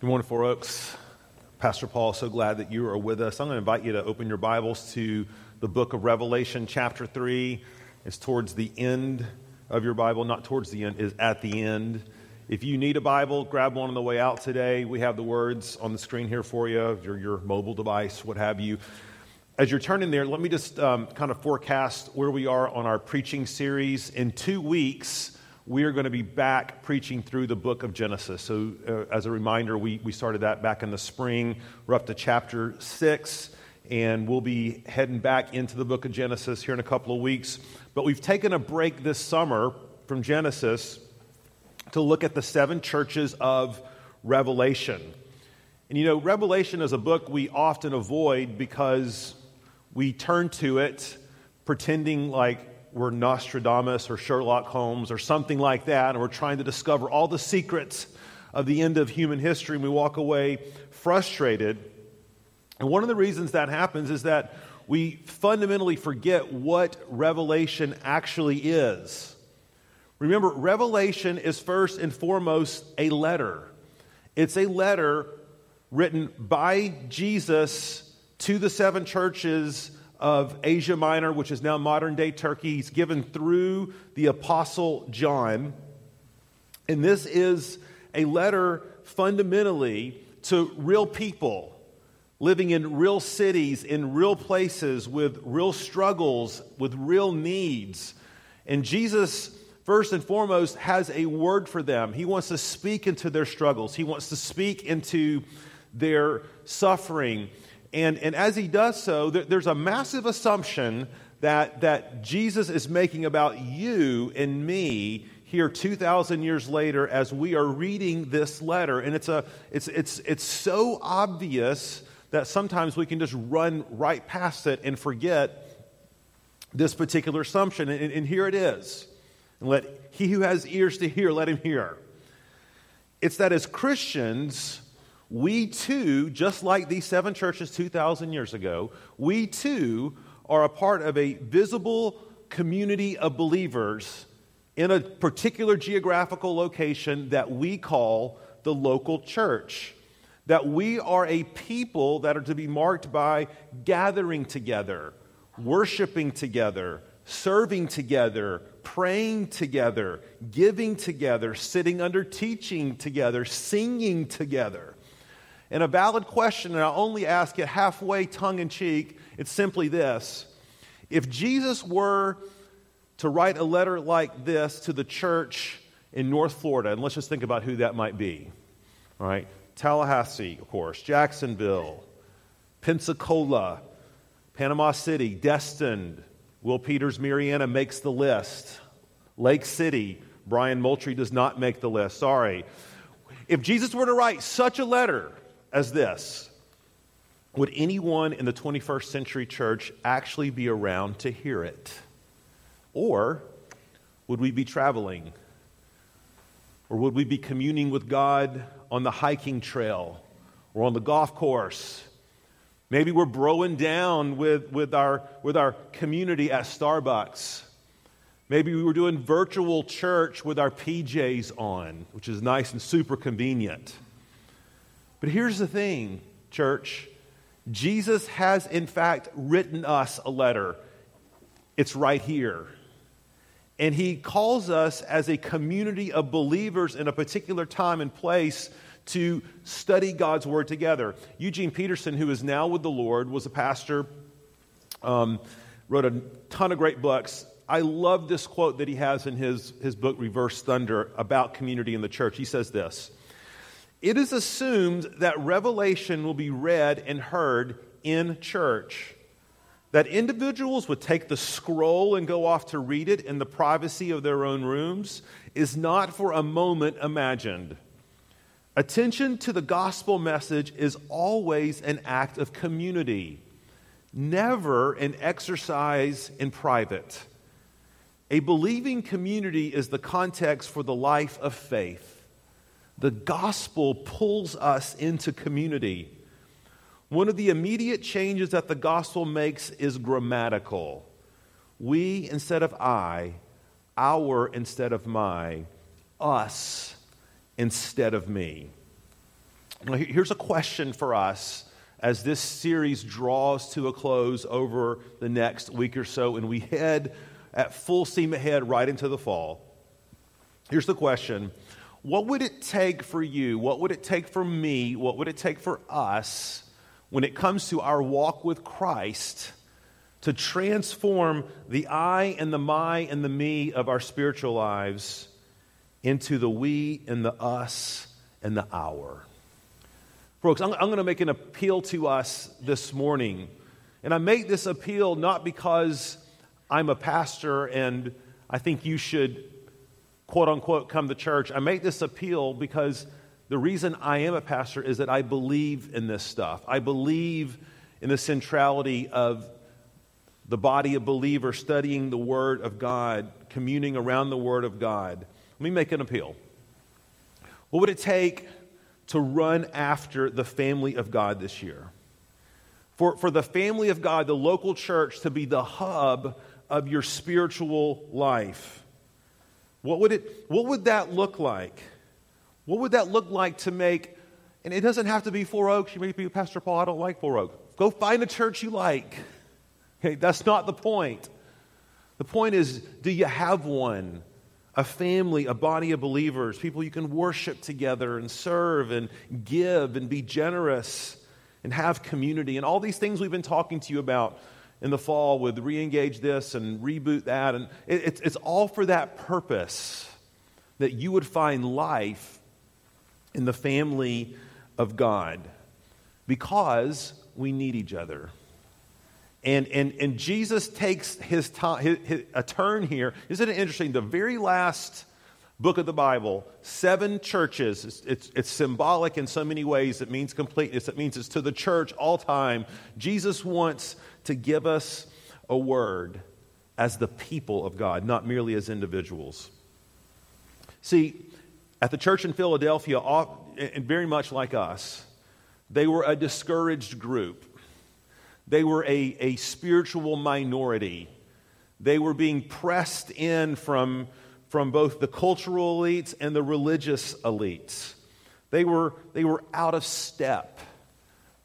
Good morning, Four Oaks. Pastor Paul, so glad that you are with us. I'm going to invite you to open your Bibles to the book of Revelation, chapter 3. It's towards the end of your Bible, not towards the end, is at the end. If you need a Bible, grab one on the way out today. We have the words on the screen here for you, your, your mobile device, what have you. As you're turning there, let me just um, kind of forecast where we are on our preaching series. In two weeks, we are going to be back preaching through the book of Genesis. So, uh, as a reminder, we, we started that back in the spring. We're up to chapter 6, and we'll be heading back into the book of Genesis here in a couple of weeks. But we've taken a break this summer from Genesis to look at the seven churches of Revelation. And you know, Revelation is a book we often avoid because we turn to it pretending like we're Nostradamus or Sherlock Holmes or something like that, and we're trying to discover all the secrets of the end of human history, and we walk away frustrated. And one of the reasons that happens is that we fundamentally forget what Revelation actually is. Remember, Revelation is first and foremost a letter. It's a letter written by Jesus to the seven churches of Asia Minor, which is now modern day Turkey. He's given through the Apostle John. And this is a letter fundamentally to real people living in real cities, in real places, with real struggles, with real needs. And Jesus, first and foremost, has a word for them. He wants to speak into their struggles, He wants to speak into their suffering. And, and as he does so, there, there's a massive assumption that, that Jesus is making about you and me here 2,000 years later as we are reading this letter. And it's, a, it's, it's, it's so obvious that sometimes we can just run right past it and forget this particular assumption. And, and here it is. And let he who has ears to hear, let him hear. It's that as Christians, we too, just like these seven churches 2,000 years ago, we too are a part of a visible community of believers in a particular geographical location that we call the local church. That we are a people that are to be marked by gathering together, worshiping together, serving together, praying together, giving together, sitting under teaching together, singing together. And a valid question, and I'll only ask it halfway tongue in cheek, it's simply this. If Jesus were to write a letter like this to the church in North Florida, and let's just think about who that might be, all right? Tallahassee, of course, Jacksonville, Pensacola, Panama City, Destin, Will Peters, Marianna makes the list. Lake City, Brian Moultrie does not make the list. Sorry. If Jesus were to write such a letter as this Would anyone in the 21st century church actually be around to hear it? Or would we be traveling? Or would we be communing with God on the hiking trail or on the golf course? Maybe we're broing down with, with, our, with our community at Starbucks. Maybe we were doing virtual church with our PJs on, which is nice and super convenient. But here's the thing, church Jesus has, in fact, written us a letter. It's right here. And he calls us as a community of believers in a particular time and place to study God's word together. Eugene Peterson, who is now with the Lord, was a pastor, um, wrote a ton of great books. I love this quote that he has in his, his book, Reversed Thunder, about community in the church. He says this it is assumed that Revelation will be read and heard in church. That individuals would take the scroll and go off to read it in the privacy of their own rooms is not for a moment imagined. Attention to the gospel message is always an act of community, never an exercise in private. A believing community is the context for the life of faith. The gospel pulls us into community. One of the immediate changes that the gospel makes is grammatical. We instead of I, our instead of my, us instead of me. Now, Here's a question for us as this series draws to a close over the next week or so and we head at full steam ahead right into the fall. Here's the question What would it take for you? What would it take for me? What would it take for us when it comes to our walk with Christ to transform the I and the my and the me of our spiritual lives into the we and the us and the our? Folks, I'm, I'm going to make an appeal to us this morning. And I make this appeal not because I'm a pastor and I think you should, quote unquote, come to church. I make this appeal because the reason I am a pastor is that I believe in this stuff. I believe in the centrality of the body of believers studying the Word of God, communing around the Word of God. Let me make an appeal. What would it take to run after the family of God this year. For, for the family of God, the local church, to be the hub of your spiritual life. What would, it, what would that look like? What would that look like to make, and it doesn't have to be Four Oaks. You may be, Pastor Paul, I don't like Four Oaks. Go find a church you like. Okay, that's not the point. The point is, do you have one? a family, a body of believers, people you can worship together and serve and give and be generous and have community and all these things we've been talking to you about in the fall with re-engage this and reboot that and it, it's, it's all for that purpose that you would find life in the family of god because we need each other and, and, and Jesus takes his, time, his, his, a turn here. Isn't it interesting? The very last book of the Bible, seven churches. It's, it's, it's, symbolic in so many ways. It means completeness. It means it's to the church all time. Jesus wants to give us a word as the people of God, not merely as individuals. See, at the church in Philadelphia, and very much like us, they were a discouraged group. They were a, a spiritual minority. They were being pressed in from, from both the cultural elites and the religious elites. They were, they were out of step.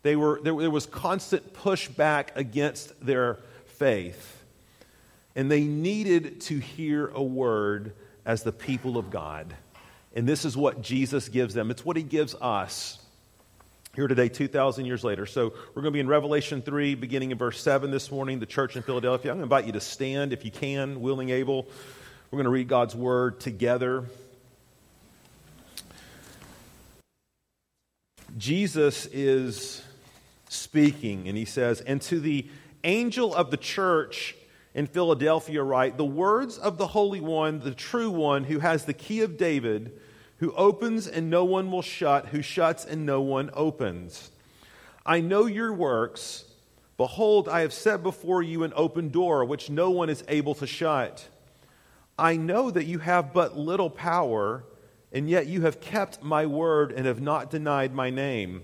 They were, there, there was constant pushback against their faith. And they needed to hear a word as the people of God. And this is what Jesus gives them. It's what he gives us here today, 2,000 years later. So we're going to be in Revelation 3, beginning in verse 7 this morning, the church in Philadelphia. I'm going to invite you to stand if you can, willing, able. We're going to read God's word together. Jesus is speaking, and he says, And to the angel of the church in Philadelphia, write, The words of the Holy One, the true one, who has the key of David who opens and no one will shut, who shuts and no one opens. I know your works. Behold, I have set before you an open door, which no one is able to shut. I know that you have but little power, and yet you have kept my word and have not denied my name.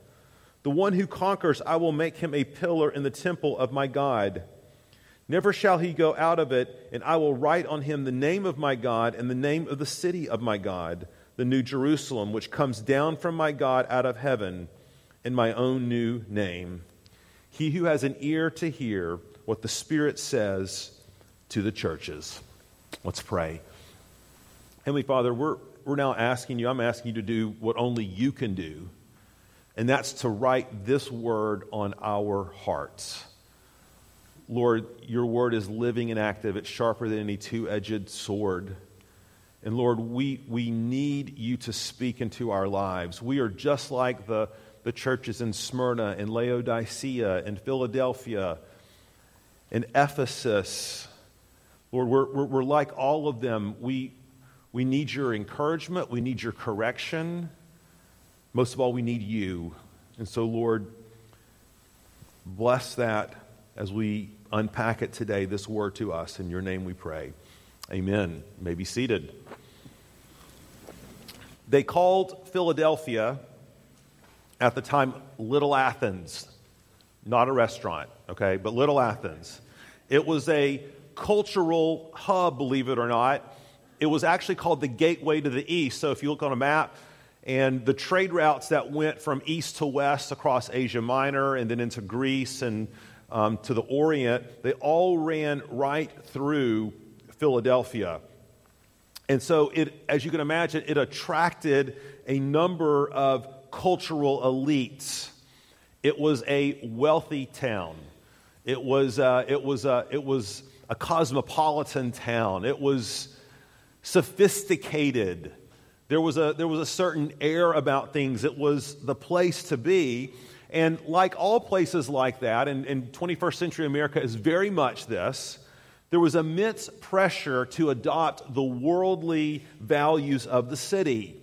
The one who conquers, I will make him a pillar in the temple of my God. Never shall he go out of it, and I will write on him the name of my God and the name of the city of my God the new Jerusalem, which comes down from my God out of heaven in my own new name. He who has an ear to hear what the Spirit says to the churches. Let's pray. Heavenly Father, we're, we're now asking you, I'm asking you to do what only you can do, and that's to write this word on our hearts. Lord, your word is living and active. It's sharper than any two edged sword. And Lord, we, we need you to speak into our lives. We are just like the, the churches in Smyrna, and Laodicea, and Philadelphia, and Ephesus. Lord, we're, we're, we're like all of them. We, we need your encouragement, we need your correction. Most of all, we need you. And so, Lord, Bless that as we unpack it today, this word to us. In your name we pray. Amen. You may be seated. They called Philadelphia at the time Little Athens, not a restaurant, okay, but Little Athens. It was a cultural hub, believe it or not. It was actually called the gateway to the east. So if you look on a map, and the trade routes that went from east to west across Asia Minor and then into Greece and um, to the Orient, they all ran right through Philadelphia. And so, it, as you can imagine, it attracted a number of cultural elites. It was a wealthy town. It was, uh, it was, uh, it was a cosmopolitan town. It was sophisticated. There was, a, there was a certain air about things. It was the place to be. And like all places like that, and, and 21st century America is very much this, there was immense pressure to adopt the worldly values of the city.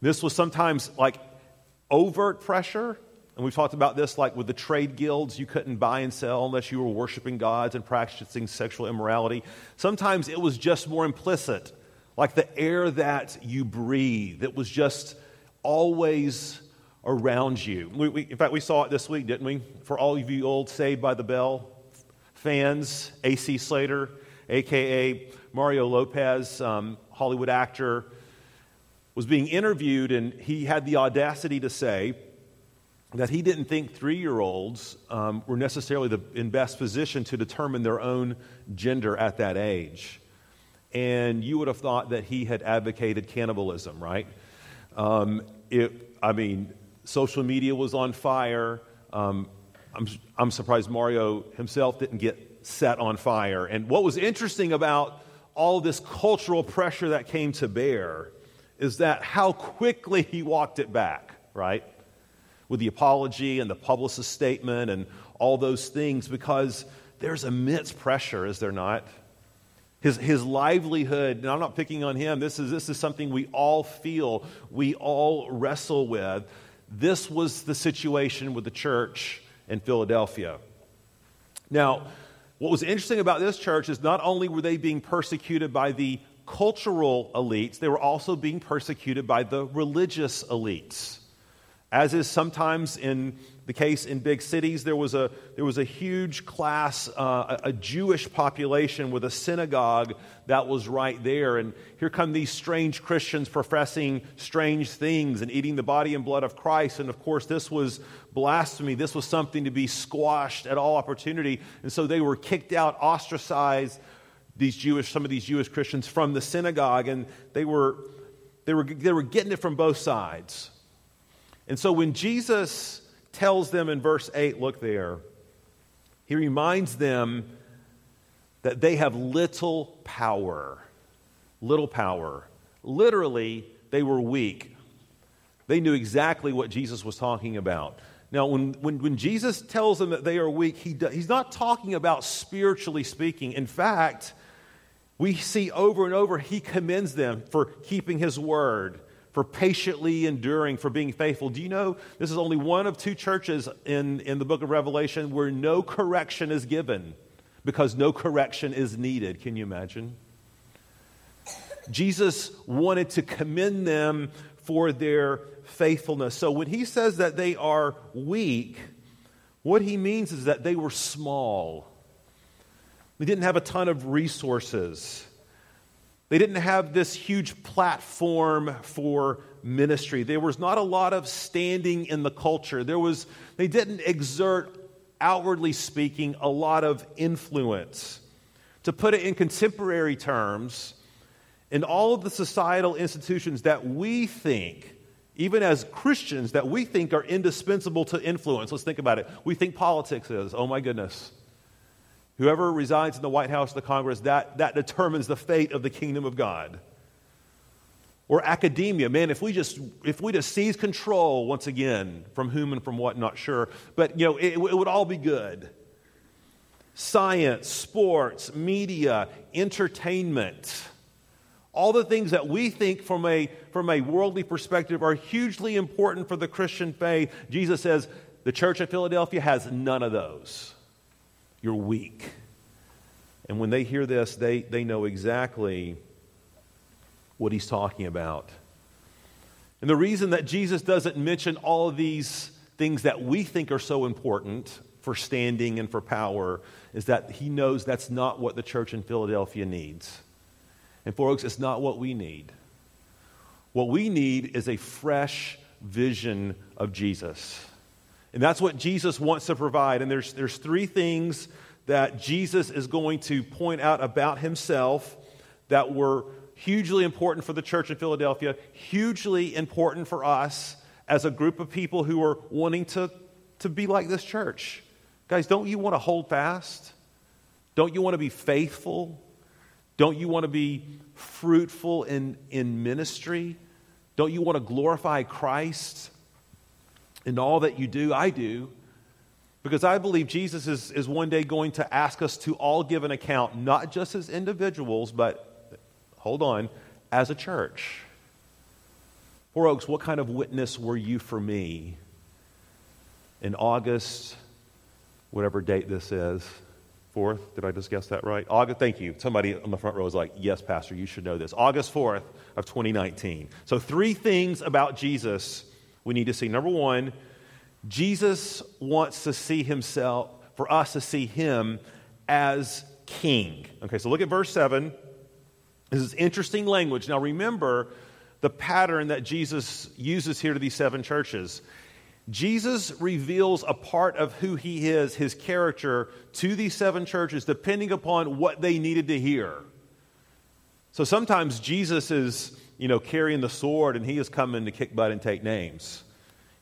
This was sometimes like overt pressure. And we've talked about this like with the trade guilds, you couldn't buy and sell unless you were worshiping gods and practicing sexual immorality. Sometimes it was just more implicit like the air that you breathe. that was just always around you. We, we, in fact, we saw it this week, didn't we? For all of you old Saved by the Bell fans, AC Slater, aka Mario Lopez, um, Hollywood actor, was being interviewed, and he had the audacity to say that he didn't think three year olds um, were necessarily the, in best position to determine their own gender at that age and you would have thought that he had advocated cannibalism, right? Um, it, I mean, social media was on fire. Um, I'm, I'm surprised Mario himself didn't get set on fire. And what was interesting about all this cultural pressure that came to bear is that how quickly he walked it back, right? With the apology and the publicist statement and all those things, because there's immense pressure, is there not? His, his livelihood, and I'm not picking on him, this is, this is something we all feel, we all wrestle with. This was the situation with the church in Philadelphia. Now, what was interesting about this church is not only were they being persecuted by the cultural elites, they were also being persecuted by the religious elites. As is sometimes in the case in big cities, there was a, there was a huge class, uh, a, a Jewish population with a synagogue that was right there. And here come these strange Christians professing strange things and eating the body and blood of Christ. And of course, this was blasphemy. This was something to be squashed at all opportunity. And so they were kicked out, ostracized, these Jewish, some of these Jewish Christians from the synagogue. And they were, they were, they were getting it from both sides. And so when Jesus tells them in verse 8, look there, he reminds them that they have little power. Little power. Literally, they were weak. They knew exactly what Jesus was talking about. Now, when, when, when Jesus tells them that they are weak, he do, he's not talking about spiritually speaking. In fact, we see over and over he commends them for keeping his word for patiently enduring, for being faithful. Do you know this is only one of two churches in, in the book of Revelation where no correction is given because no correction is needed? Can you imagine? Jesus wanted to commend them for their faithfulness. So when he says that they are weak, what he means is that they were small. They didn't have a ton of resources. They didn't have this huge platform for ministry. There was not a lot of standing in the culture. There was, they didn't exert, outwardly speaking, a lot of influence. To put it in contemporary terms, in all of the societal institutions that we think, even as Christians, that we think are indispensable to influence, let's think about it. We think politics is, oh my goodness. Whoever resides in the White House, the Congress, that, that determines the fate of the kingdom of God. Or academia, man, if we just if we just seize control once again from whom and from what, not sure, but you know, it, it would all be good. Science, sports, media, entertainment, all the things that we think from a from a worldly perspective are hugely important for the Christian faith. Jesus says The church at Philadelphia has none of those. You're weak. And when they hear this, they, they know exactly what he's talking about. And the reason that Jesus doesn't mention all these things that we think are so important for standing and for power is that he knows that's not what the church in Philadelphia needs. And, folks, it's not what we need. What we need is a fresh vision of Jesus. And that's what Jesus wants to provide. And there's, there's three things that Jesus is going to point out about himself that were hugely important for the church in Philadelphia, hugely important for us as a group of people who are wanting to, to be like this church. Guys, don't you want to hold fast? Don't you want to be faithful? Don't you want to be fruitful in, in ministry? Don't you want to glorify Christ in all that you do? I do. Because I believe Jesus is, is one day going to ask us to all give an account, not just as individuals, but hold on, as a church. Four Oaks, what kind of witness were you for me in August, whatever date this is? Fourth, did I just guess that right? August, thank you. Somebody on the front row was like, yes, Pastor, you should know this. August 4th of 2019. So, three things about Jesus we need to see. Number one, Jesus wants to see himself, for us to see him as king. Okay, so look at verse 7. This is interesting language. Now, remember, the pattern that Jesus uses here to these seven churches. Jesus reveals a part of who he is, his character, to these seven churches, depending upon what they needed to hear. So sometimes Jesus is, you know, carrying the sword and he is coming to kick butt and take names.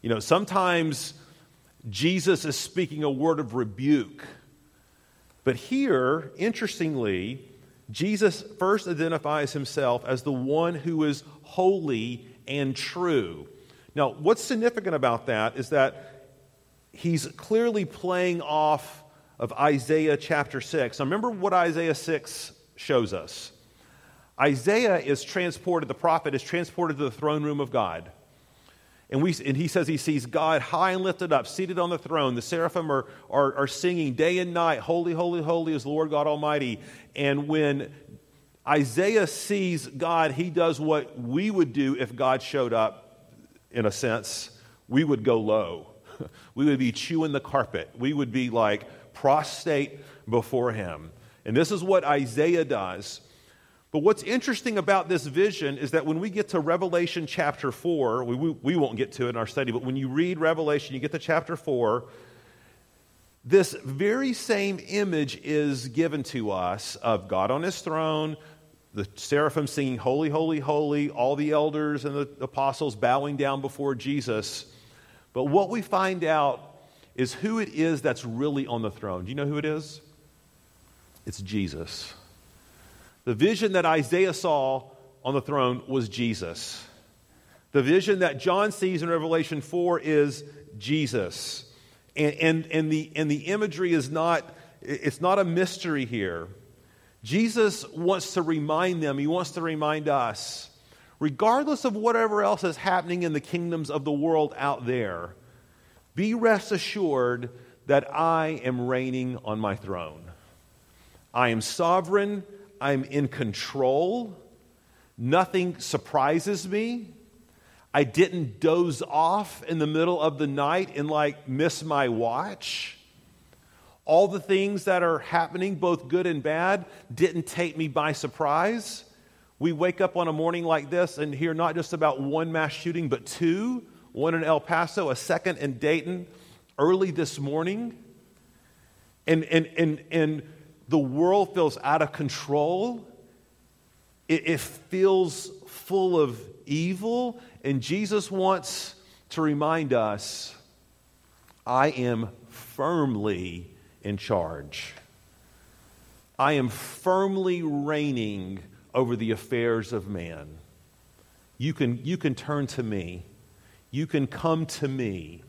You know, sometimes Jesus is speaking a word of rebuke. But here, interestingly, Jesus first identifies himself as the one who is holy and true. Now, what's significant about that is that he's clearly playing off of Isaiah chapter 6. Now, remember what Isaiah 6 shows us. Isaiah is transported, the prophet is transported to the throne room of God. And, we, and he says he sees God high and lifted up, seated on the throne. The seraphim are, are, are singing day and night, Holy, holy, holy is Lord God Almighty. And when Isaiah sees God, he does what we would do if God showed up, in a sense. We would go low. We would be chewing the carpet. We would be like prostrate before him. And this is what Isaiah does. But what's interesting about this vision is that when we get to Revelation chapter 4, we, we, we, won't get to it in our study, but when you read Revelation, you get to chapter 4, this very same image is given to us of God on his throne, the seraphim singing, Holy, Holy, Holy, all the elders and the apostles bowing down before Jesus. But what we find out is who it is that's really on the throne. Do you know who it is? It's Jesus. The vision that Isaiah saw on the throne was Jesus. The vision that John sees in Revelation 4 is Jesus. And, and, and, the, and the imagery is not, it's not a mystery here. Jesus wants to remind them, he wants to remind us, regardless of whatever else is happening in the kingdoms of the world out there, be rest assured that I am reigning on my throne. I am sovereign, I'm in control, nothing surprises me. I didn't doze off in the middle of the night and like miss my watch. All the things that are happening, both good and bad, didn't take me by surprise. We wake up on a morning like this and hear not just about one mass shooting, but two one in El Paso, a second in Dayton early this morning. And, and, and, and the world feels out of control. It, it feels full of evil. And Jesus wants to remind us I am firmly in charge. I am firmly reigning over the affairs of man. You can, you can turn to me. You can come to me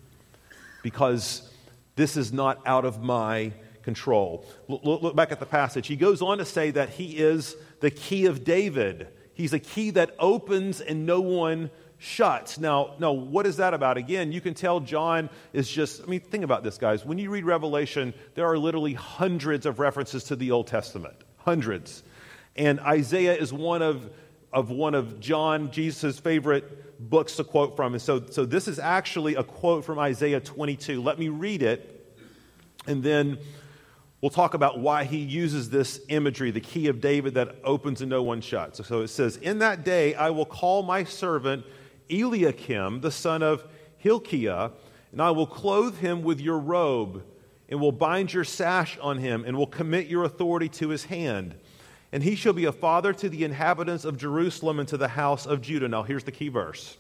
because this is not out of my control. Look, look, back at the passage. He goes on to say that he is the key of David. He's a key that opens and no one shuts. Now, now, what is that about? Again, you can tell John is just, I mean, think about this, guys. When you read Revelation, there are literally hundreds of references to the Old Testament. Hundreds. And Isaiah is one of, of one of John, Jesus' favorite books to quote from. And so, so this is actually a quote from Isaiah 22. Let me read it, and then we'll talk about why he uses this imagery, the key of David that opens and no one shuts. So it says, In that day I will call my servant Eliakim, the son of Hilkiah, and I will clothe him with your robe, and will bind your sash on him, and will commit your authority to his hand. And he shall be a father to the inhabitants of Jerusalem and to the house of Judah. Now, here's the key verse.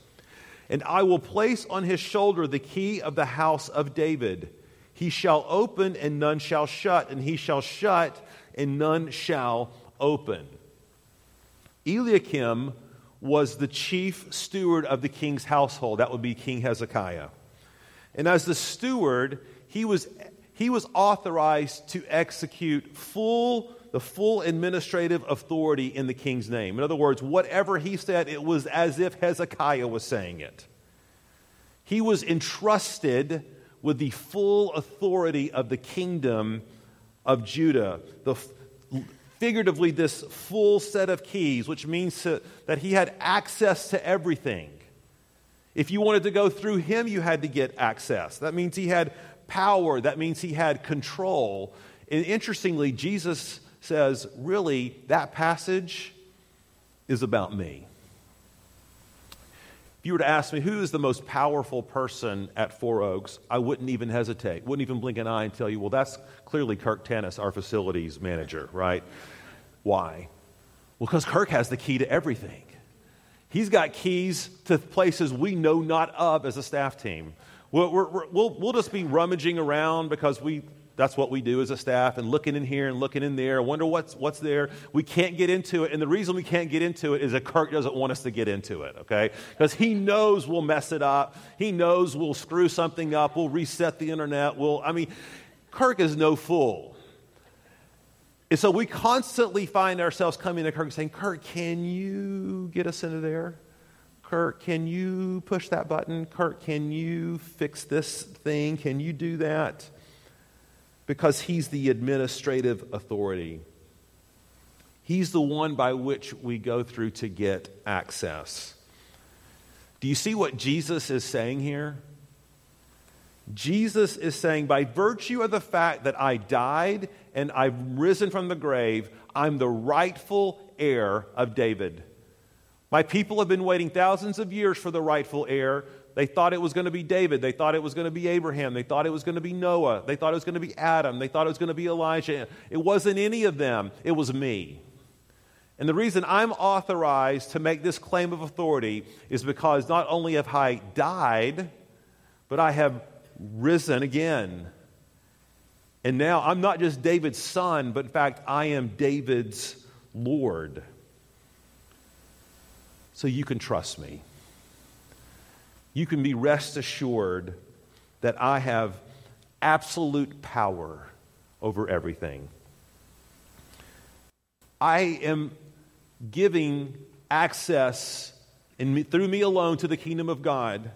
And I will place on his shoulder the key of the house of David. He shall open, and none shall shut, and he shall shut, and none shall open. Eliakim was the chief steward of the king's household. That would be King Hezekiah. And as the steward, he was, he was authorized to execute full, the full administrative authority in the king's name. In other words, whatever he said, it was as if Hezekiah was saying it. He was entrusted with the full authority of the kingdom of Judah, the, figuratively this full set of keys, which means to, that he had access to everything. If you wanted to go through him, you had to get access. That means he had power, that means he had control. And interestingly, Jesus says, really, that passage is about me. If you were to ask me who is the most powerful person at Four Oaks, I wouldn't even hesitate, wouldn't even blink an eye and tell you, well, that's clearly Kirk Tannis, our facilities manager, right? Why? Well, because Kirk has the key to everything. He's got keys to places we know not of as a staff team. We'll, we will we'll just be rummaging around because we, that's what we do as a staff and looking in here and looking in there. Wonder what's, what's there. We can't get into it. And the reason we can't get into it is that Kirk doesn't want us to get into it, okay? Because he knows we'll mess it up. He knows we'll screw something up. We'll reset the internet. We'll, I mean, Kirk is no fool. And so we constantly find ourselves coming to Kirk saying, Kirk, can you get us into there? Kirk, can you push that button? Kirk, can you fix this thing? Can you do that? Because he's the administrative authority. He's the one by which we go through to get access. Do you see what Jesus is saying here? Jesus is saying, by virtue of the fact that I died and I've risen from the grave, I'm the rightful heir of David. My people have been waiting thousands of years for the rightful heir. They thought it was going to be David. They thought it was going to be Abraham. They thought it was going to be Noah. They thought it was going to be Adam. They thought it was going to be Elijah. It wasn't any of them, it was me. And the reason I'm authorized to make this claim of authority is because not only have I died, but I have risen again. And now I'm not just David's son, but in fact, I am David's Lord. So you can trust me. You can be rest assured that I have absolute power over everything. I am giving access in, through me alone to the kingdom of God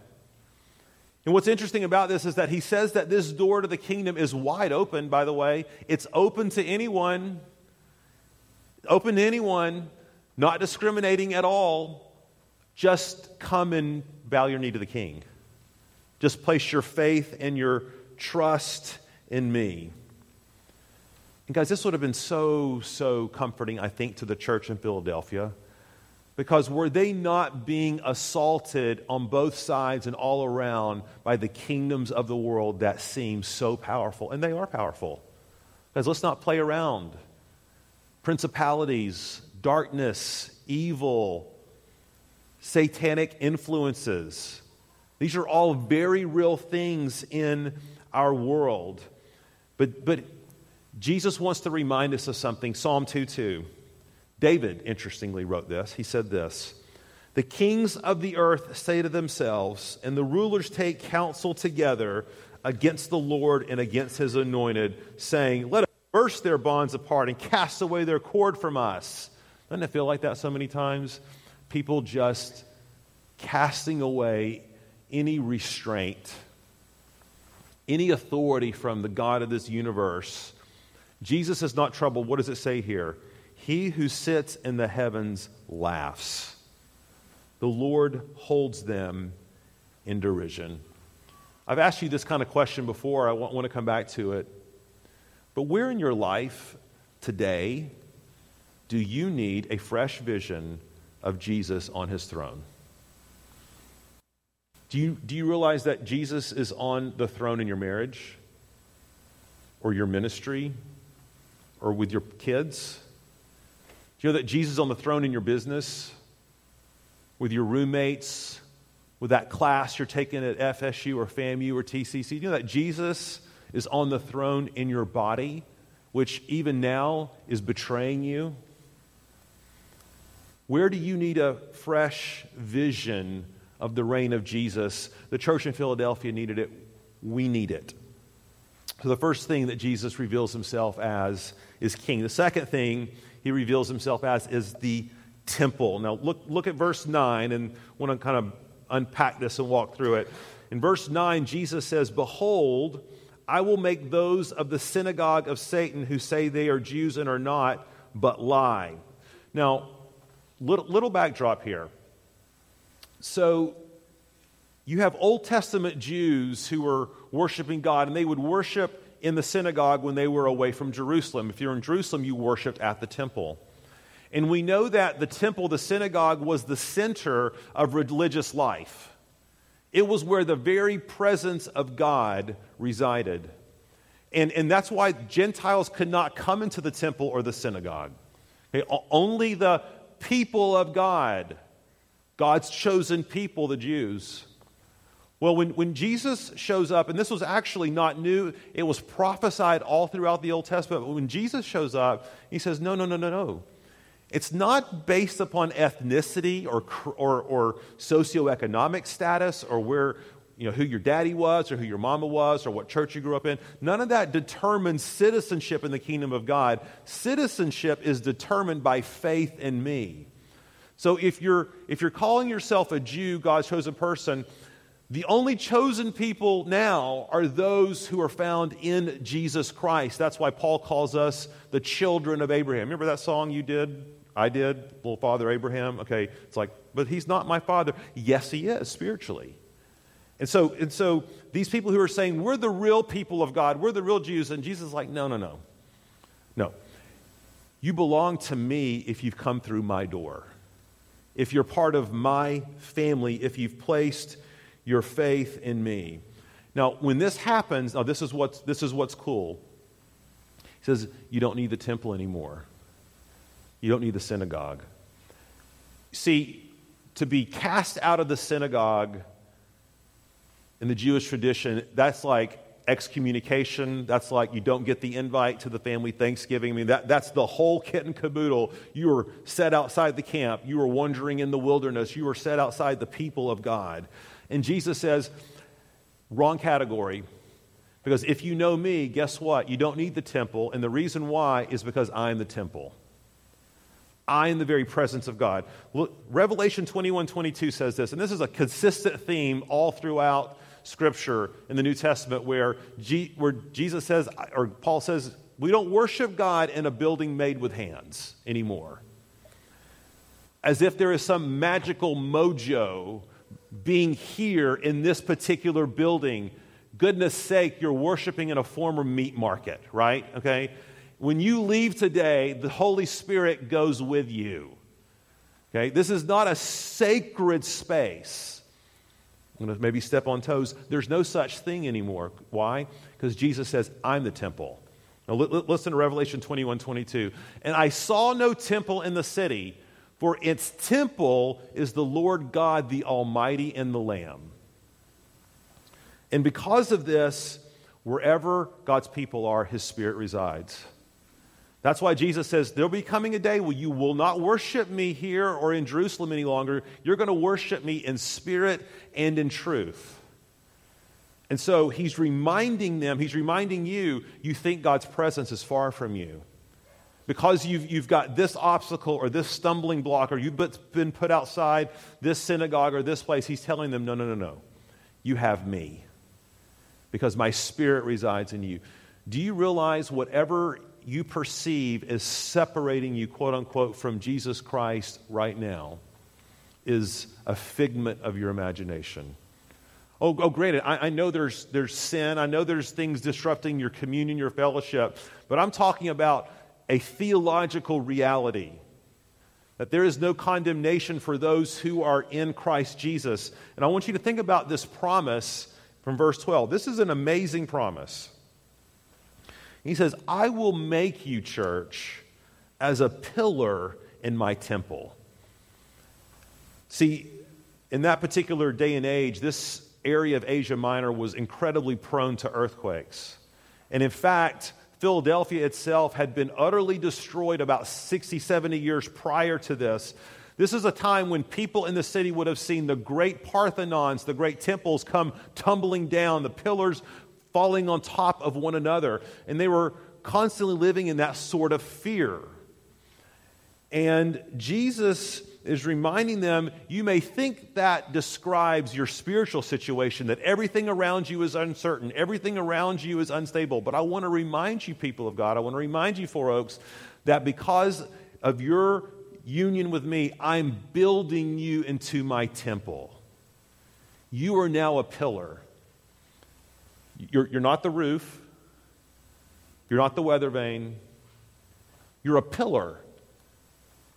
and what's interesting about this is that he says that this door to the kingdom is wide open, by the way. It's open to anyone, open to anyone, not discriminating at all. Just come and bow your knee to the king. Just place your faith and your trust in me. And guys, this would have been so, so comforting, I think, to the church in Philadelphia. Because were they not being assaulted on both sides and all around by the kingdoms of the world that seem so powerful? And they are powerful. Guys, let's not play around. Principalities, darkness, evil, satanic influences. These are all very real things in our world. But, but Jesus wants to remind us of something. Psalm 2 2. David, interestingly, wrote this. He said this The kings of the earth say to themselves, and the rulers take counsel together against the Lord and against his anointed, saying, Let us burst their bonds apart and cast away their cord from us. Doesn't it feel like that so many times? People just casting away any restraint, any authority from the God of this universe. Jesus is not troubled. What does it say here? He who sits in the heavens laughs. The Lord holds them in derision. I've asked you this kind of question before. I want, to come back to it. But where in your life today do you need a fresh vision of Jesus on his throne? Do you, do you realize that Jesus is on the throne in your marriage or your ministry or with your kids? Do you know that Jesus is on the throne in your business, with your roommates, with that class you're taking at FSU or FAMU or TCC? Do you know that Jesus is on the throne in your body, which even now is betraying you? Where do you need a fresh vision of the reign of Jesus. The church in Philadelphia needed it. We need it. So, the first thing that Jesus reveals himself as is king. The second thing he reveals himself as is the temple. Now, look, look at verse 9 and want to kind of unpack this and walk through it. In verse 9, Jesus says, Behold, I will make those of the synagogue of Satan who say they are Jews and are not, but lie. Now, little, little backdrop here. So you have Old Testament Jews who were worshiping God, and they would worship in the synagogue when they were away from Jerusalem. If you're in Jerusalem, you worshiped at the temple. And we know that the temple, the synagogue, was the center of religious life. It was where the very presence of God resided. And, and that's why Gentiles could not come into the temple or the synagogue. Okay, only the people of God God's chosen people, the Jews. Well, when, when Jesus shows up, and this was actually not new, it was prophesied all throughout the Old Testament. But when Jesus shows up, he says, No, no, no, no, no. It's not based upon ethnicity or, or, or socioeconomic status or where, you know, who your daddy was or who your mama was or what church you grew up in. None of that determines citizenship in the kingdom of God. Citizenship is determined by faith in me. So if you're, if you're calling yourself a Jew, God's chosen person, the only chosen people now are those who are found in Jesus Christ. That's why Paul calls us the children of Abraham. Remember that song you did? I did, little father Abraham. Okay, it's like, but he's not my father. Yes, he is spiritually. And so, and so these people who are saying, we're the real people of God, we're the real Jews, and Jesus is like, no, no, no. No. You belong to me if you've come through my door if you're part of my family, if you've placed your faith in me. Now, when this happens, now this is what's, this is what's cool. He says, You don't need the temple anymore, you don't need the synagogue. See, to be cast out of the synagogue in the Jewish tradition, that's like excommunication. That's like you don't get the invite to the family Thanksgiving. I mean, that, that's the whole kit and caboodle. You were set outside the camp. You were wandering in the wilderness. You were set outside the people of God. And Jesus says, wrong category. Because if you know me, guess what? You don't need the temple. And the reason why is because I'm the temple. I am the very presence of God. Look, Revelation 21 22 says this, and this is a consistent theme all throughout scripture in the New Testament where, G, where Jesus says, or Paul says, we don't worship God in a building made with hands anymore. As if there is some magical mojo being here in this particular building. Goodness sake, you're worshiping in a former meat market, right? Okay? When you leave today, the Holy Spirit goes with you. Okay? This is not a sacred space. I'm going to maybe step on toes. There's no such thing anymore. Why? Because Jesus says, I'm the temple. Now, listen to Revelation 21 22. And I saw no temple in the city, for its temple is the Lord God, the Almighty, and the Lamb. And because of this, wherever God's people are, his spirit resides. That's why Jesus says, There'll be coming a day where you will not worship me here or in Jerusalem any longer. You're going to worship me in spirit and in truth. And so he's reminding them, he's reminding you, you think God's presence is far from you. because you've, you've got this obstacle or this stumbling block or you've been put outside this synagogue or this place, he's telling them, no, no, no, no. You have me because my spirit resides in you. Do you realize whatever you perceive as separating you, quote unquote, from Jesus Christ right now is a figment of your imagination? Oh, oh granted, I, I know there's, there's sin. I know there's things disrupting your communion, your fellowship. But I'm talking about a theological reality that there is no condemnation for those who are in Christ Jesus. And I want you to think about this promise from verse 12. This is an amazing promise. He says, I will make you, church, as a pillar in my temple. See, in that particular day and age, this area of Asia Minor was incredibly prone to earthquakes. And in fact, Philadelphia itself had been utterly destroyed about 60, 70 years prior to this. This is a time when people in the city would have seen the great Parthenons, the great temples come tumbling down, the pillars falling on top of one another. And they were constantly living in that sort of fear. And Jesus is reminding them you may think that describes your spiritual situation, that everything around you is uncertain, everything around you is unstable. But I want to remind you, people of God, I want to remind you, Four Oaks, that because of your union with me, I'm building you into my temple. You are now a pillar. You're, you're not the roof, you're not the weather vane, you're a pillar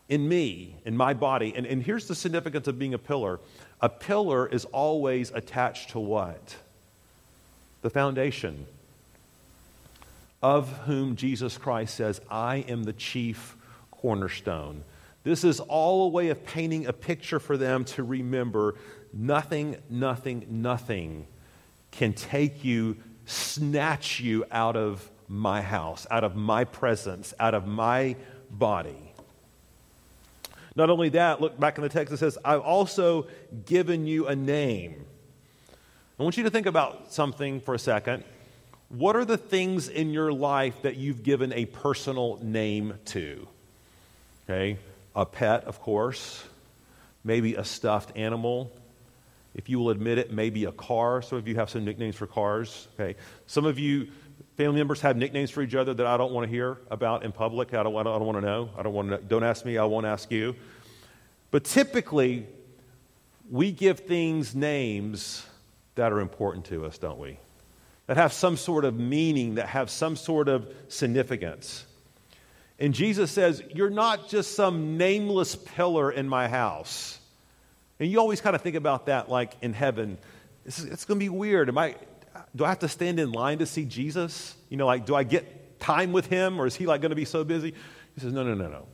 in me, in my body. And, and here's the significance of being a pillar a pillar is always attached to what? The foundation, of whom Jesus Christ says, I am the chief cornerstone. This is all a way of painting a picture for them to remember nothing, nothing, nothing can take you, snatch you out of my house, out of my presence, out of my body. Not only that, look back in the text, it says, I've also given you a name. I want you to think about something for a second. What are the things in your life that you've given a personal name to? Okay, a pet, of course, maybe a stuffed animal. If you will admit it, maybe a car. Some of you have some nicknames for cars. Okay, some of you family members have nicknames for each other that I don't want to hear about in public. I don't, I don't, I don't want to know. I don't want to. Don't ask me. I won't ask you. But typically, we give things names that are important to us, don't we? That have some sort of meaning, that have some sort of significance. And Jesus says, You're not just some nameless pillar in my house. And you always kind of think about that like in heaven. It's, it's going to be weird. Am I, do I have to stand in line to see Jesus? You know, like, do I get time with him or is he like going to be so busy? He says, No, no, no, no.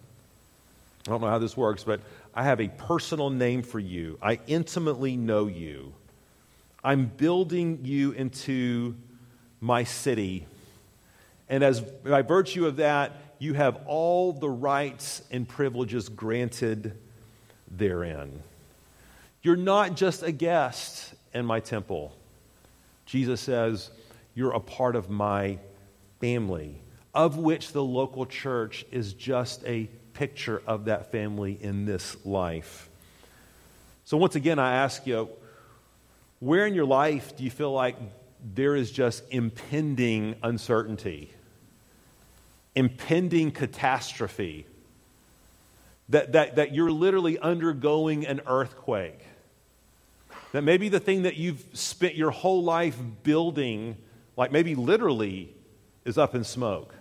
I don't know how this works, but I have a personal name for you. I intimately know you. I'm building you into my city. And as by virtue of that, you have all the rights and privileges granted therein. You're not just a guest in my temple. Jesus says, You're a part of my family, of which the local church is just a picture of that family in this life. So, once again, I ask you, where in your life do you feel like there is just impending uncertainty, impending catastrophe, that, that, that you're literally undergoing an earthquake? That maybe the thing that you've spent your whole life building, like maybe literally, is up in smoke.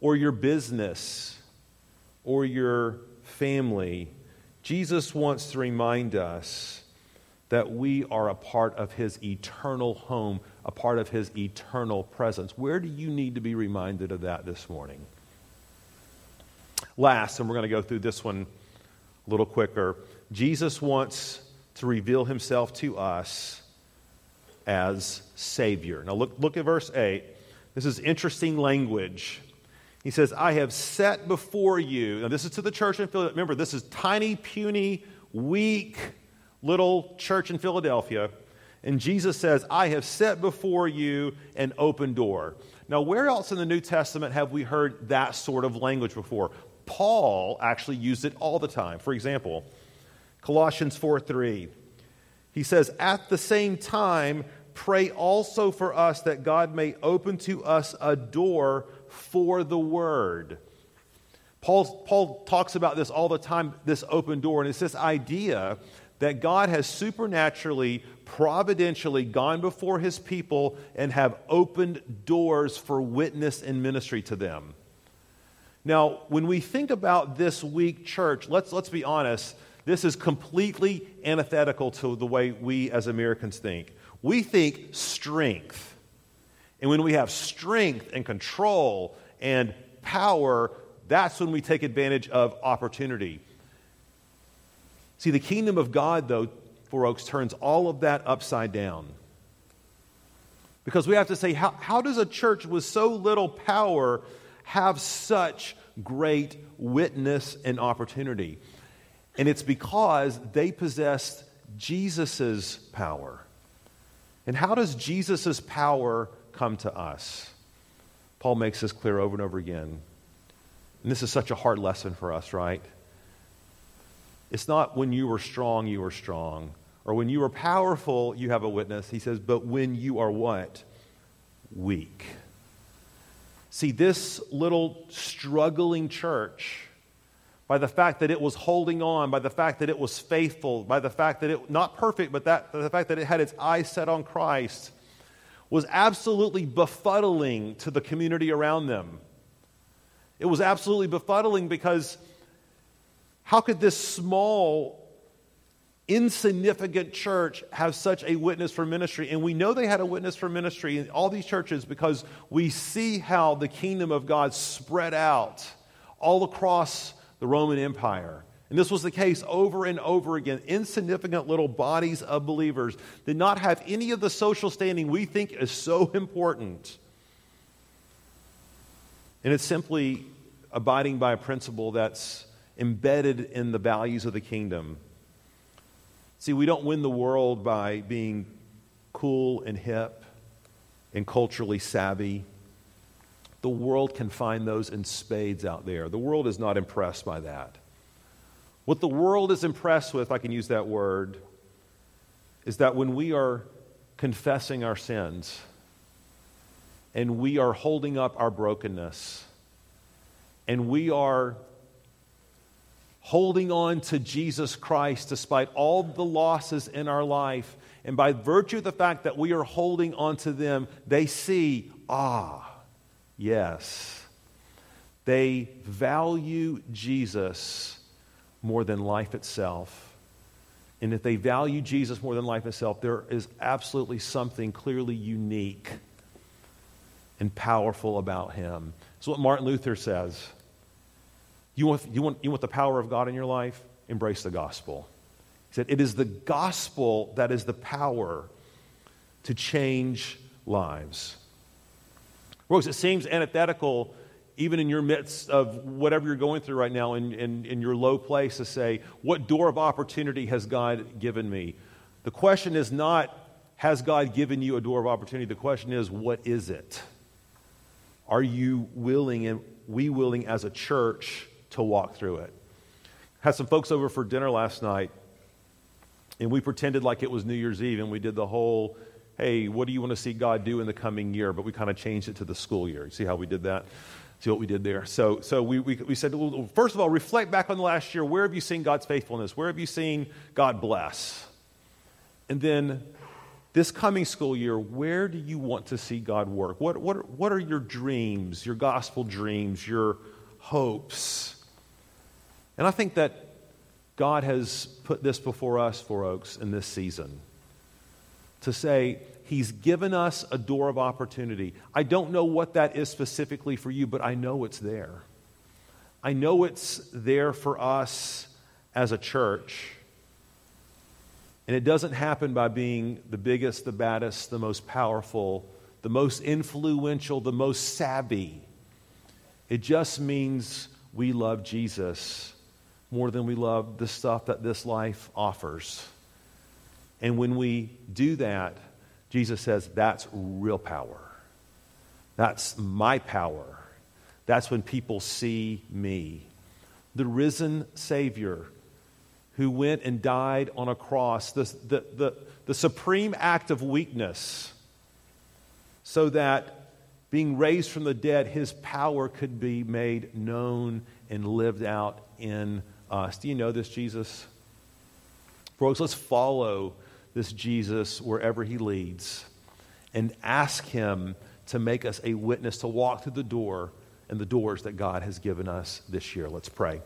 Or your business, or your family. Jesus wants to remind us that we are a part of his eternal home, a part of his eternal presence. Where do you need to be reminded of that this morning? Last, and we're going to go through this one a little quicker. Jesus wants to reveal himself to us as Savior. Now, look, look at verse 8. This is interesting language. He says, I have set before you. Now, this is to the church in Philadelphia. Remember, this is tiny, puny, weak little church in Philadelphia. And Jesus says, I have set before you an open door. Now, where else in the New Testament have we heard that sort of language before? Paul actually used it all the time. For example, Colossians 4 3. He says, At the same time, pray also for us that God may open to us a door for the word. Paul, Paul talks about this all the time, this open door, and it's this idea that God has supernaturally, providentially gone before his people and have opened doors for witness and ministry to them. Now, when we think about this week church, let's, let's be honest, this is completely antithetical to the way we as Americans think. We think strength. And when we have strength and control and power, that's when we take advantage of opportunity. See, the kingdom of God, though, Four Oaks, turns all of that upside down. Because we have to say, how, how does a church with so little power have such great witness and opportunity? And it's because they possessed Jesus' power. And how does Jesus' power come to us? Paul makes this clear over and over again. And this is such a hard lesson for us, right? It's not when you were strong, you were strong. Or when you were powerful, you have a witness. He says, but when you are what? Weak. See, this little struggling church, by the fact that it was holding on, by the fact that it was faithful, by the fact that it, not perfect, but that, the fact that it had its eyes set on Christ, was absolutely befuddling to the community around them. It was absolutely befuddling because how could this small, insignificant church have such a witness for ministry? And we know they had a witness for ministry in all these churches because we see how the kingdom of God spread out all across the Roman Empire. And this was the case over and over again. Insignificant little bodies of believers did not have any of the social standing we think is so important. And it's simply abiding by a principle that's embedded in the values of the kingdom. See, we don't win the world by being cool and hip and culturally savvy. The world can find those in spades out there. The world is not impressed by that. What the world is impressed with, I can use that word, is that when we are confessing our sins and we are holding up our brokenness and we are holding on to Jesus Christ despite all the losses in our life, and by virtue of the fact that we are holding on to them, they see, ah, yes. They value Jesus more than life itself. And if they value Jesus more than life itself, there is absolutely something clearly unique and powerful about him. It's what Martin Luther says. You want, you, want, you want the power of God in your life? Embrace the gospel. He said, It is the gospel that is the power to change lives. Rose, it seems antithetical, even in your midst of whatever you're going through right now, in, in, in your low place, to say, What door of opportunity has God given me? The question is not, Has God given you a door of opportunity? The question is, What is it? Are you willing and we willing as a church to walk through it. Had some folks over for dinner last night, and we pretended like it was New Year's Eve, and we did the whole, hey, what do you want to see God do in the coming year? But we kind of changed it to the school year. You see how we did that? See what we did there? So, so we, we, we said, well, first of all, reflect back on the last year. Where have you seen God's faithfulness? Where have you seen God bless? And then this coming school year, where do you want to see God work? What, what, what are your dreams, your gospel dreams, your hopes? And I think that God has put this before us, Four Oaks, in this season to say, He's given us a door of opportunity. I don't know what that is specifically for you, but I know it's there. I know it's there for us as a church. And it doesn't happen by being the biggest, the baddest, the most powerful, the most influential, the most savvy. It just means we love Jesus more than we love the stuff that this life offers. And when we do that, Jesus says, that's real power. That's my power. That's when people see me. The risen Savior who went and died on a cross, the, the, the, the supreme act of weakness, so that being raised from the dead, his power could be made known and lived out in us. Do you know this Jesus? Folks, let's follow this Jesus wherever he leads and ask him to make us a witness to walk through the door and the doors that God has given us this year. Let's pray.